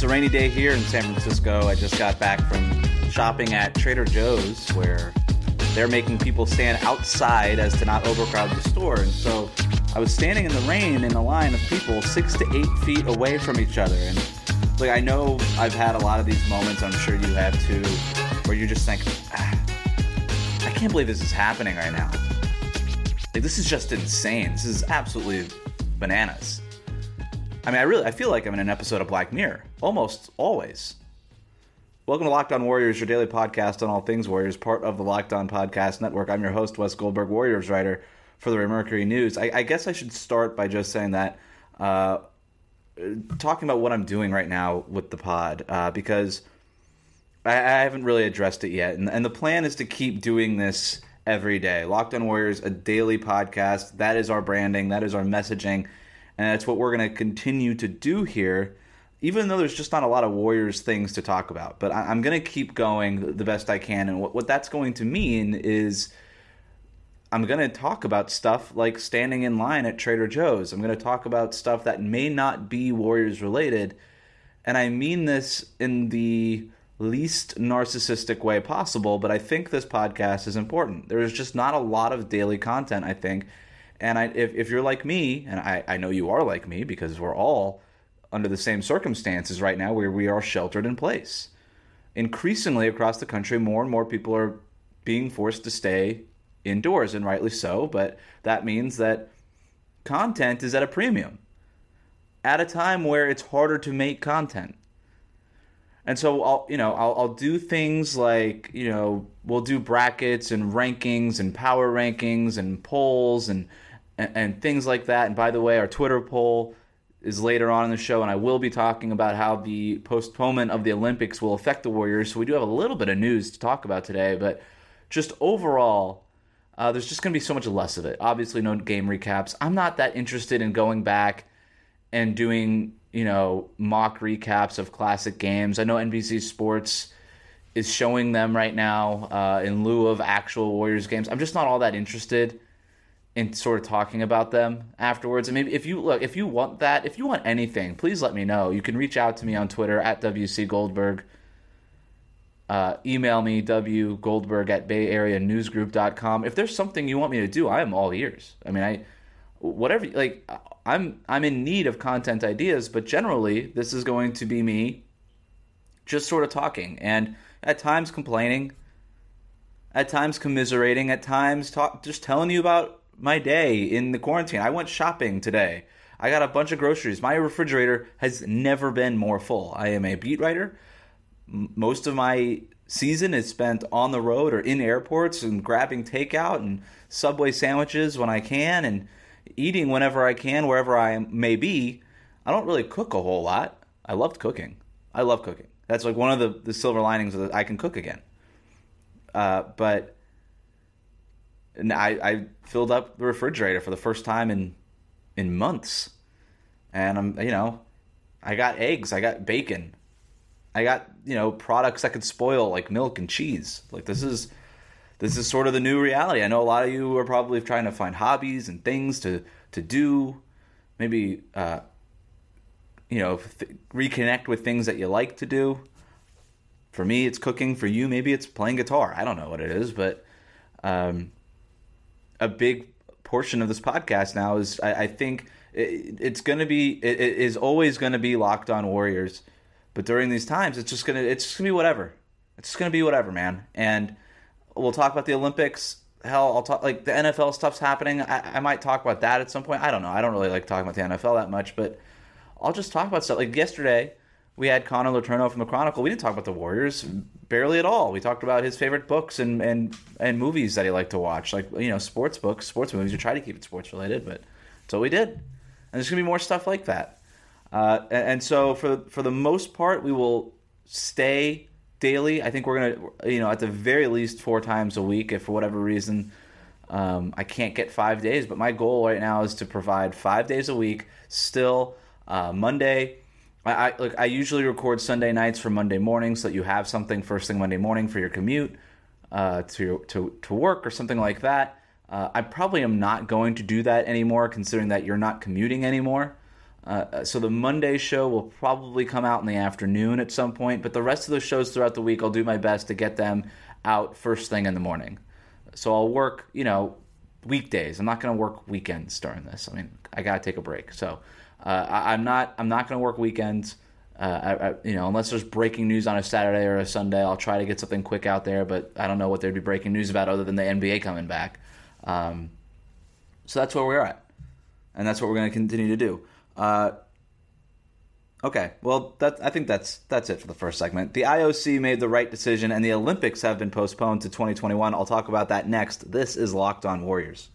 It's a rainy day here in San Francisco. I just got back from shopping at Trader Joe's where they're making people stand outside as to not overcrowd the store. And so I was standing in the rain in a line of people six to eight feet away from each other. And like I know I've had a lot of these moments, I'm sure you have too, where you just think, ah, I can't believe this is happening right now. Like this is just insane. This is absolutely bananas. I mean, I really I feel like I'm in an episode of Black Mirror, almost always. Welcome to Locked On Warriors, your daily podcast on all things Warriors, part of the Locked On Podcast Network. I'm your host, Wes Goldberg, Warriors writer for the Mercury News. I, I guess I should start by just saying that, uh, talking about what I'm doing right now with the pod, uh, because I, I haven't really addressed it yet, and, and the plan is to keep doing this every day. Locked On Warriors, a daily podcast. That is our branding. That is our messaging and that's what we're going to continue to do here even though there's just not a lot of warriors things to talk about. But I, am going to keep going the best i can. And what, what that's going to mean is i'm going to talk about stuff like standing in line at trader joe's. I'm going to talk about stuff that may not be warriors related. And i mean this in the least narcissistic way possible but i think this podcast is important. There's just not a lot of daily content i think and I, if, if you're like me, and I, I know you are like me because we're all under the same circumstances right now where we are sheltered in place. Increasingly across the country, more and more people are being forced to stay indoors, and rightly so, but that means that content is at a premium at a time where it's harder to make content. And so I'll, you know, I'll, I'll do things like, you know, we'll do brackets and rankings and power rankings and polls and and, and things like that. And by the way, our Twitter poll is later on in the show, and I will be talking about how the postponement of the Olympics will affect the Warriors. So we do have a little bit of news to talk about today, but just overall, uh, there's just going to be so much less of it. Obviously, no game recaps. I'm not that interested in going back and doing, you know, mock recaps of classic games. I know NBC Sports is showing them right now uh, in lieu of actual Warriors games. I'm just not all that interested and sort of talking about them afterwards. And maybe if you look, if you want that, if you want anything, please let me know. You can reach out to me on Twitter at WC Goldberg. Uh, email me wgoldberg at bayareanewsgroup.com. If there's something you want me to do, I am all ears. I mean, I whatever like I'm I'm in need of content ideas, but generally this is going to be me just sort of talking and at times complaining, at times commiserating, at times talk, just telling you about my day in the quarantine. I went shopping today. I got a bunch of groceries. My refrigerator has never been more full. I am a beat writer. Most of my season is spent on the road or in airports and grabbing takeout and Subway sandwiches when I can and eating whenever I can, wherever I may be. I don't really cook a whole lot. I loved cooking. I love cooking. That's like one of the, the silver linings that I can cook again. Uh, but and I, I filled up the refrigerator for the first time in in months, and I'm you know, I got eggs, I got bacon, I got you know products that could spoil like milk and cheese. Like this is this is sort of the new reality. I know a lot of you are probably trying to find hobbies and things to to do, maybe uh, you know th- reconnect with things that you like to do. For me, it's cooking. For you, maybe it's playing guitar. I don't know what it is, but um, a big portion of this podcast now is I, I think it, it's going to be it, it is always going to be locked on Warriors, but during these times it's just gonna it's just gonna be whatever. It's just gonna be whatever, man. And we'll talk about the Olympics. Hell, I'll talk like the NFL stuff's happening. I, I might talk about that at some point. I don't know. I don't really like talking about the NFL that much, but I'll just talk about stuff. Like yesterday, we had Connor Letourneau from the Chronicle. We didn't talk about the Warriors barely at all. We talked about his favorite books and and and movies that he liked to watch, like you know, sports books, sports movies. We try to keep it sports related, but that's what we did. And there's gonna be more stuff like that. Uh, and, and so for for the most part, we will stay daily. I think we're gonna, you know, at the very least four times a week. If for whatever reason um, I can't get five days, but my goal right now is to provide five days a week. Still, uh, Monday. I, I look. I usually record Sunday nights for Monday morning, so that you have something first thing Monday morning for your commute uh, to to to work or something like that. Uh, I probably am not going to do that anymore, considering that you're not commuting anymore. Uh, so the Monday show will probably come out in the afternoon at some point, but the rest of the shows throughout the week, I'll do my best to get them out first thing in the morning. So I'll work, you know, weekdays. I'm not going to work weekends during this. I mean, I got to take a break. So uh, I, am not. I'm not going to work weekends. Uh, I, I, you know, unless there's breaking news on a Saturday or a Sunday, I'll try to get something quick out there. But I don't know what there'd be breaking news about other than the NBA coming back. Um, so that's where we're at, and that's what we're going to continue to do. Uh, okay, well, that I think that's that's it for the first segment. The IOC made the right decision, and the Olympics have been postponed to 2021. I'll talk about that next. This is Locked On Warriors.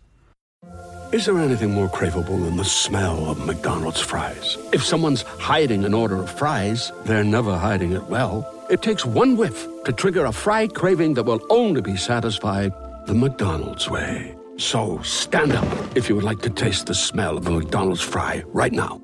Is there anything more craveable than the smell of McDonald's fries? If someone's hiding an order of fries, they're never hiding it well. It takes one whiff to trigger a fry craving that will only be satisfied the McDonald's way. So stand up if you would like to taste the smell of a McDonald's fry right now.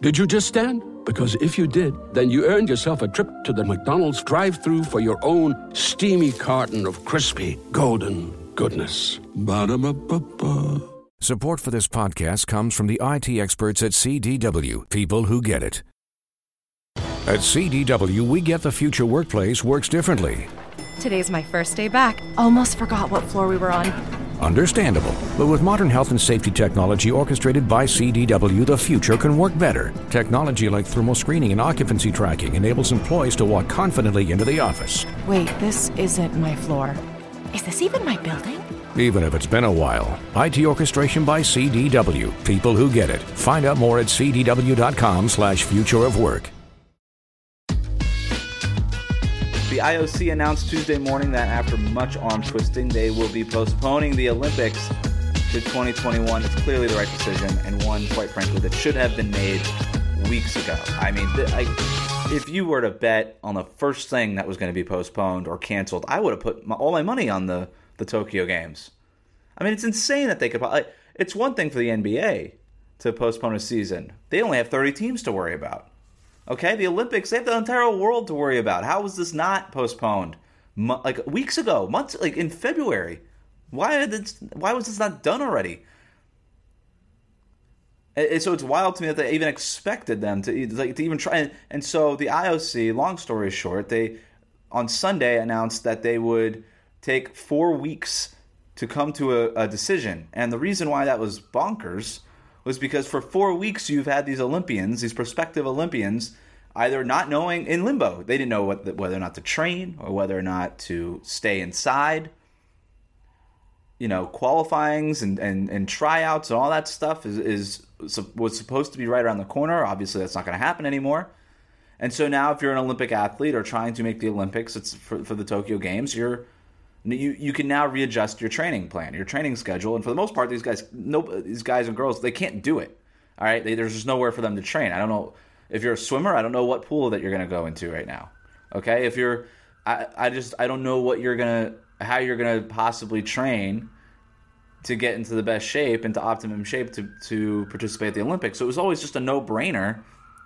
Did you just stand? Because if you did, then you earned yourself a trip to the McDonald's drive through for your own steamy carton of crispy, golden goodness. Ba-da-ba-ba-ba. Support for this podcast comes from the IT experts at CDW, people who get it. At CDW, we get the future workplace works differently. Today's my first day back. Almost forgot what floor we were on. Understandable. But with modern health and safety technology orchestrated by CDW, the future can work better. Technology like thermal screening and occupancy tracking enables employees to walk confidently into the office. Wait, this isn't my floor. Is this even my building? Even if it's been a while. IT orchestration by CDW. People who get it. Find out more at cdw.com slash future of work. The IOC announced Tuesday morning that after much arm twisting, they will be postponing the Olympics to 2021. It's clearly the right decision, and one, quite frankly, that should have been made weeks ago. I mean, th- I, if you were to bet on the first thing that was going to be postponed or canceled, I would have put my, all my money on the, the Tokyo Games. I mean, it's insane that they could. Like, it's one thing for the NBA to postpone a season, they only have 30 teams to worry about. Okay, the Olympics, they have the entire world to worry about. How was this not postponed? Mo- like weeks ago, months, like in February. Why did why was this not done already? And so it's wild to me that they even expected them to, like, to even try. And, and so the IOC, long story short, they on Sunday announced that they would take four weeks to come to a, a decision. And the reason why that was bonkers was because for four weeks you've had these Olympians, these prospective Olympians, either not knowing in limbo. They didn't know what, whether or not to train or whether or not to stay inside. You know, qualifyings and, and, and tryouts and all that stuff is, is was supposed to be right around the corner. Obviously, that's not going to happen anymore. And so now, if you're an Olympic athlete or trying to make the Olympics, it's for, for the Tokyo Games, you're you you can now readjust your training plan, your training schedule, and for the most part, these guys, no, these guys and girls, they can't do it. All right, they, there's just nowhere for them to train. I don't know if you're a swimmer. I don't know what pool that you're going to go into right now. Okay, if you're, I, I just I don't know what you're gonna how you're gonna possibly train to get into the best shape, into optimum shape to to participate at the Olympics. So it was always just a no brainer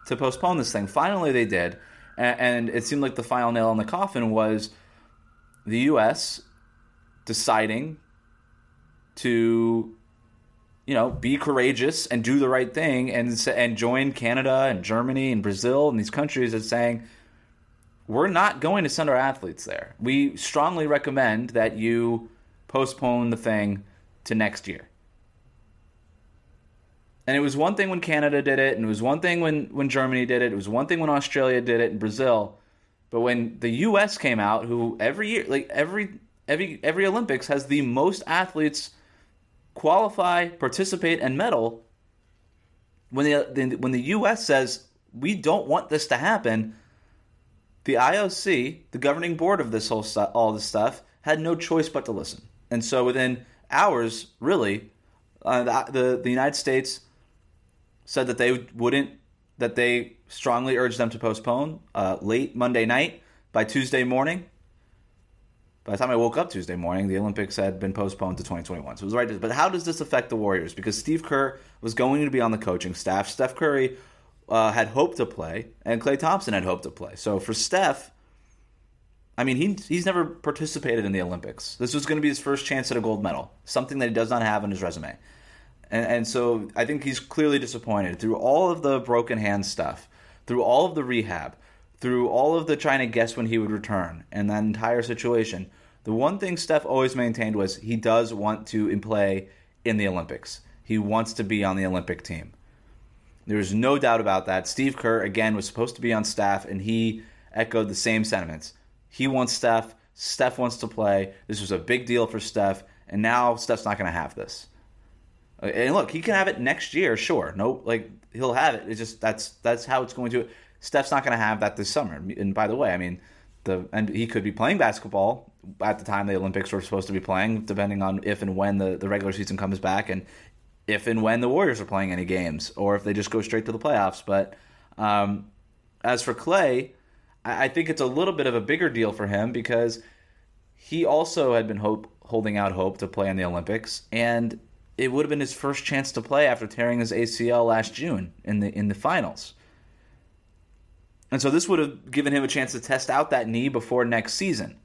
to postpone this thing. Finally, they did, and, and it seemed like the final nail in the coffin was the U.S. deciding to, you know, be courageous and do the right thing and and join Canada and Germany and Brazil and these countries as saying we're not going to send our athletes there. We strongly recommend that you postpone the thing to next year. And it was one thing when Canada did it, and it was one thing when, when Germany did it, it was one thing when Australia did it, and Brazil. But when the U.S. came out, who every year, like every every every Olympics has the most athletes qualify, participate, and medal. When the, when the U.S. says we don't want this to happen, the IOC, the governing board of this whole stuff, all this stuff, had no choice but to listen. And so within hours, really, uh, the, the the United States said that they wouldn't, that they strongly urged them to postpone uh, late Monday night. By Tuesday morning, by the time I woke up Tuesday morning, the Olympics had been postponed to 2021. So it was right. But how does this affect the Warriors? Because Steve Kerr was going to be on the coaching staff. Steph Curry uh, had hoped to play, and Klay Thompson had hoped to play. So for Steph, I mean, he, he's never participated in the Olympics. This was going to be his first chance at a gold medal, something that he does not have on his resume. And, and so I think he's clearly disappointed through all of the broken hand stuff, through all of the rehab, through all of the trying to guess when he would return and that entire situation, the one thing Steph always maintained was he does want to play in the Olympics. He wants to be on the Olympic team. There's no doubt about that. Steve Kerr, again, was supposed to be on staff, and he echoed the same sentiments. He wants Steph. Steph wants to play. This was a big deal for Steph, and now Steph's not going to have this. And look, he can have it next year, sure. No, like he'll have it. It's just that's that's how it's going to. Steph's not going to have that this summer. And by the way, I mean, the and he could be playing basketball at the time the Olympics were supposed to be playing, depending on if and when the, the regular season comes back, and if and when the Warriors are playing any games, or if they just go straight to the playoffs. But um, as for Klay, I, I think it's a little bit of a bigger deal for him because he also had been hope holding out hope to play in the Olympics, and it would have been his first chance to play after tearing his ACL last June in the in the finals. And so this would have given him a chance to test out that knee before next season.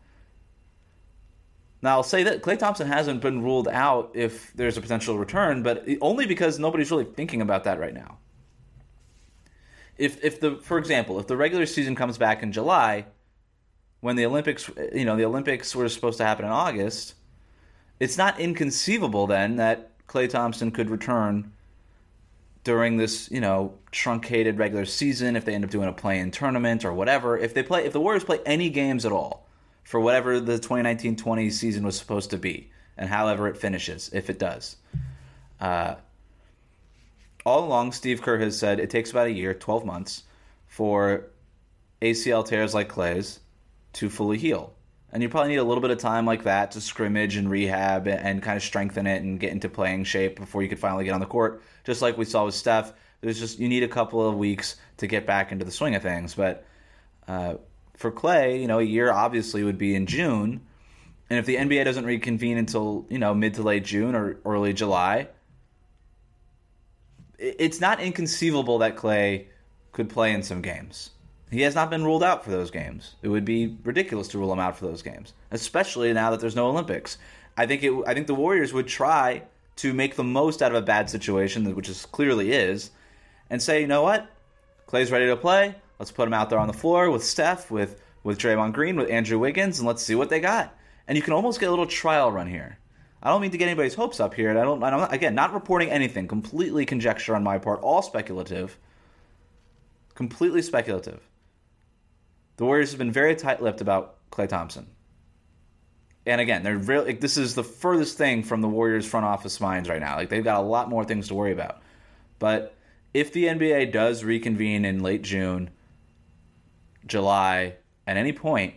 Now, I'll say that Klay Thompson hasn't been ruled out if there's a potential return, but only because nobody's really thinking about that right now. If, if the, for example, if the regular season comes back in July, when the Olympics, you know, the Olympics were supposed to happen in August, it's not inconceivable then that Klay Thompson could return during this, you know, truncated regular season, if they end up doing a play-in tournament or whatever, if they play, if the Warriors play any games at all for whatever the 2019-20 season was supposed to be, and however it finishes, if it does. Uh, all along, Steve Kerr has said it takes about a year, 12 months, for ACL tears like Klay's to fully heal. And you probably need a little bit of time like that to scrimmage and rehab and, kind of strengthen it and get into playing shape before you could finally get on the court. Just like we saw with Steph, there's just you need a couple of weeks to get back into the swing of things. But uh, for Klay, you know, a year obviously would be in June, and if the NBA doesn't reconvene until you know mid to late June or early July, it's not inconceivable that Klay could play in some games. He has not been ruled out for those games. It would be ridiculous to rule him out for those games, especially now that there's no Olympics. I think it. I think the Warriors would try to make the most out of a bad situation, which is clearly is, and say, you know what, Klay's ready to play. Let's put him out there on the floor with Steph, with with Draymond Green, with Andrew Wiggins, and let's see what they got. And you can almost get a little trial run here. I don't mean to get anybody's hopes up here. and I don't. I'm not, again not reporting anything. Completely conjecture on my part. All speculative. Completely speculative. The Warriors have been very tight-lipped about Klay Thompson. And again, they're really like, this is the furthest thing from the Warriors front office minds right now. Like they've got a lot more things to worry about. But if the NBA does reconvene in late June, July, at any point,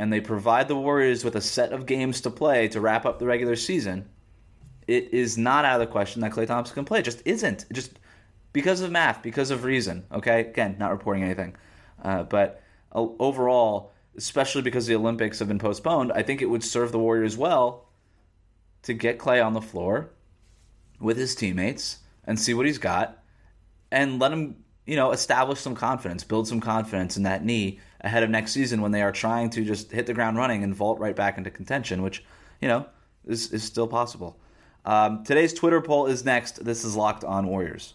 and they provide the Warriors with a set of games to play to wrap up the regular season, it is not out of the question that Klay Thompson can play. It just isn't. It just because of math, because of reason. Okay, again, not reporting anything, uh, but overall, especially because the Olympics have been postponed, I think it would serve the Warriors well to get Klay on the floor with his teammates and see what he's got and let him, you know, establish some confidence, build some confidence in that knee ahead of next season when they are trying to just hit the ground running and vault right back into contention, which, you know, is, is still possible. Um, today's Twitter poll is next. This is Locked On Warriors.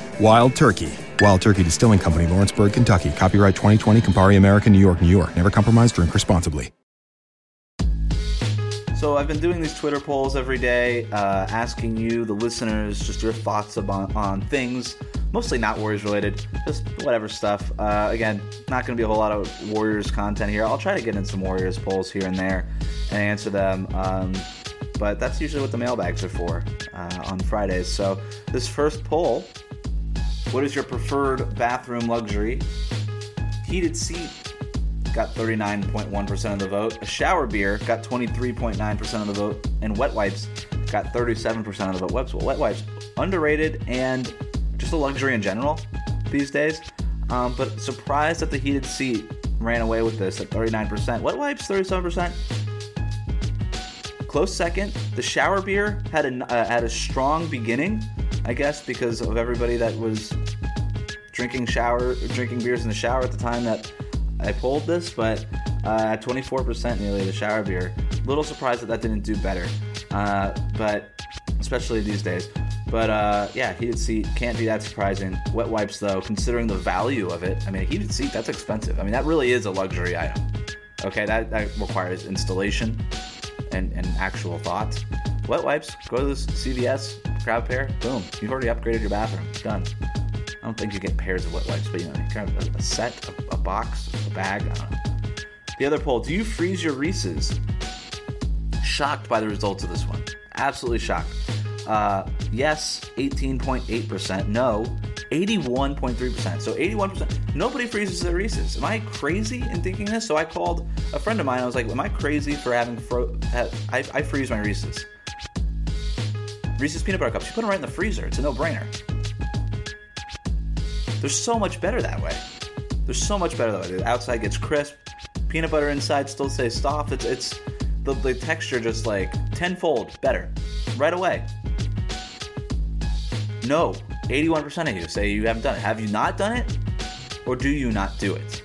Wild Turkey. Wild Turkey Distilling Company, Lawrenceburg, Kentucky. Copyright 2020, Campari American, New York, New York. Never compromise, drink responsibly. So I've been doing these Twitter polls every day, uh, asking you, the listeners, just your thoughts about, on things, mostly not Warriors related, just whatever stuff. Uh, again, not going to be a whole lot of Warriors content here. I'll try to get in some Warriors polls here and there and answer them. Um, but that's usually what the mailbags are for uh, on Fridays. So this first poll: What is your preferred bathroom luxury? Heated seat got 39.1% of the vote. A shower beer got 23.9% of the vote, and wet wipes got 37% of the vote. Wet, wipes underrated and just a luxury in general these days. Um, but surprised that the heated seat ran away with this at 39%. Wet wipes 37%. Close second. The shower beer had a uh, had a strong beginning, I guess, because of everybody that was drinking shower drinking beers in the shower at the time that I pulled this, but uh, 24% nearly the shower beer. Little surprised that that didn't do better, uh, but especially these days. But uh, yeah, heated seat can't be that surprising. Wet wipes, though, considering the value of it, I mean, a heated seat that's expensive. I mean, that really is a luxury item. Okay, that, that requires installation and, and actual thought. Wet wipes, go to this CVS, grab a pair, boom, you've already upgraded your bathroom. Done. I don't think you get pairs of wet wipes, but you know, kind of a, set, a, a, box, a bag. The other poll: Do you freeze your Reese's? Shocked by the results of this one. Absolutely shocked. Uh, yes, 18.8%. No, 81.3%. So 81%. Nobody freezes their Reese's. Am I crazy in thinking this? So I called a friend of mine. I was like, "Am I crazy for having fro- I, I freeze my Reese's? Reese's peanut butter cups. You put them right in the freezer. It's a no-brainer. They're so much better that way. They're so much better that way. The outside gets crisp, peanut butter inside still stays soft. It's it's the, the texture just like tenfold better right away. No, 81% of you say you haven't done it. Have you not done it? Or do you not do it?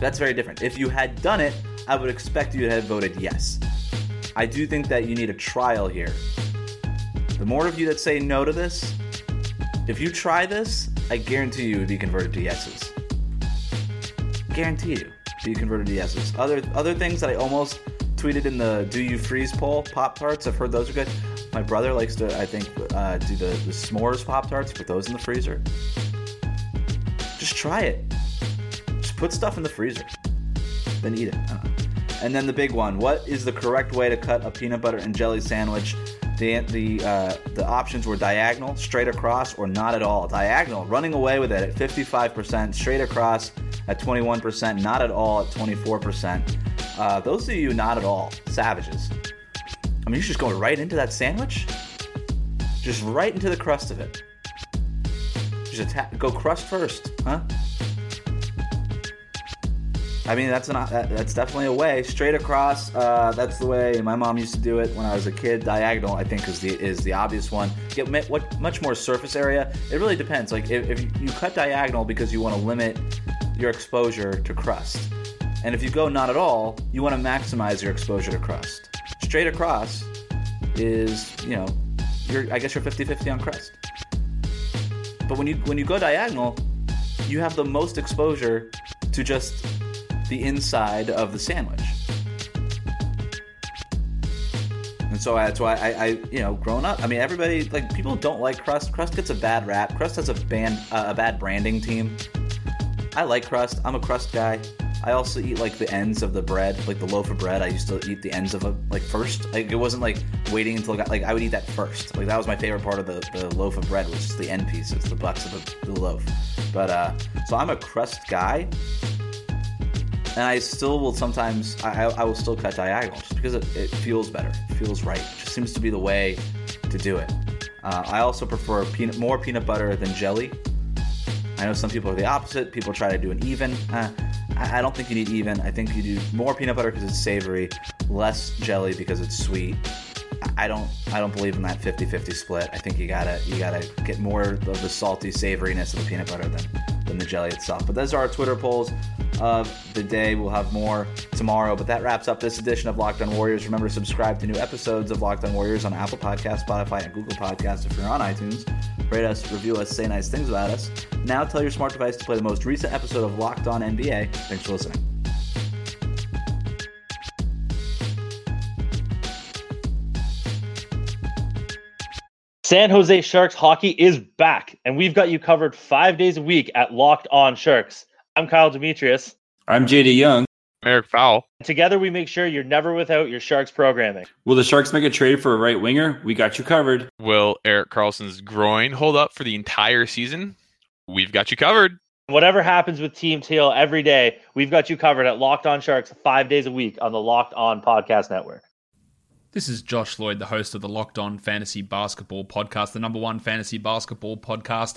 That's very different. If you had done it, I would expect you to have voted yes. I do think that you need a trial here. The more of you that say no to this, if you try this, I guarantee you would be converted to yeses. Guarantee you be converted to yeses. Other other things that I almost tweeted in the "Do you freeze" poll, Pop Tarts. I've heard those are good. My brother likes to, I think, uh, do the, the s'mores Pop Tarts. Put those in the freezer. Just try it. Just put stuff in the freezer, then eat it. And then the big one: What is the correct way to cut a peanut butter and jelly sandwich? The the uh, the options were diagonal, straight across, or not at all. Diagonal, running away with it at 55%. Straight across at 21%. Not at all at 24%. Uh, those of you not at all, savages. I mean, you're just going right into that sandwich, just right into the crust of it. Just attack, go crust first, huh? I mean, that's an that, that's definitely a way straight across. Uh, that's the way my mom used to do it when I was a kid. Diagonal, I think, is the is the obvious one. Get what much more surface area. It really depends. Like if, if you cut diagonal because you want to limit your exposure to crust, and if you go not at all, you want to maximize your exposure to crust. Straight across is you know, I guess you're 50-50 on crust. But when you when you go diagonal, you have the most exposure to just the inside of the sandwich. And so that's why I, I, you know, growing up, I mean, everybody like people don't like crust. Crust gets a bad rap. Crust has a band, uh, a bad branding team. I like crust. I'm a crust guy. I also eat like the ends of the bread, like the loaf of bread. I used to eat the ends of it like first. Like it wasn't like waiting until it got like I would eat that first. Like that was my favorite part of the, the loaf of bread, which is the end pieces, the butts of the, the loaf. But uh, so I'm a crust guy and I still will sometimes I, I will still cut diagonal just because it, it, feels better, it feels right. It just seems to be the way to do it. Uh, I also prefer peanut more peanut butter than jelly. I know some people are the opposite. People try to do an even. Uh, I don't think you need even. I think you do more peanut butter because it's savory, less jelly because it's sweet. I don't I don't believe in that 50-50 split. I think you gotta you gotta get more of the salty savoriness of the peanut butter than, than the jelly itself. But those are our Twitter polls of the day. We'll have more tomorrow. But that wraps up this edition of Locked On Warriors. Remember to subscribe to new episodes of Locked On Warriors on Apple Podcasts, Spotify, and Google Podcasts if you're on iTunes. Rate us, review us, say nice things about us. Now tell your smart device to play the most recent episode of Locked On NBA. Thanks for listening. San Jose Sharks hockey is back, and we've got you covered five days a week at Locked On Sharks. I'm Kyle Demetrius. I'm JD Young. Eric Fowl. Together, we make sure you're never without your Sharks programming. Will the Sharks make a trade for a right winger? We got you covered. Will Erik Karlsson's groin hold up for the entire season? We've got you covered. Whatever happens with Team Teal every day, we've got you covered at Locked On Sharks five days a week on the Locked On Podcast Network. This is Josh Lloyd, the host of the Locked On Fantasy Basketball Podcast, the number one fantasy basketball podcast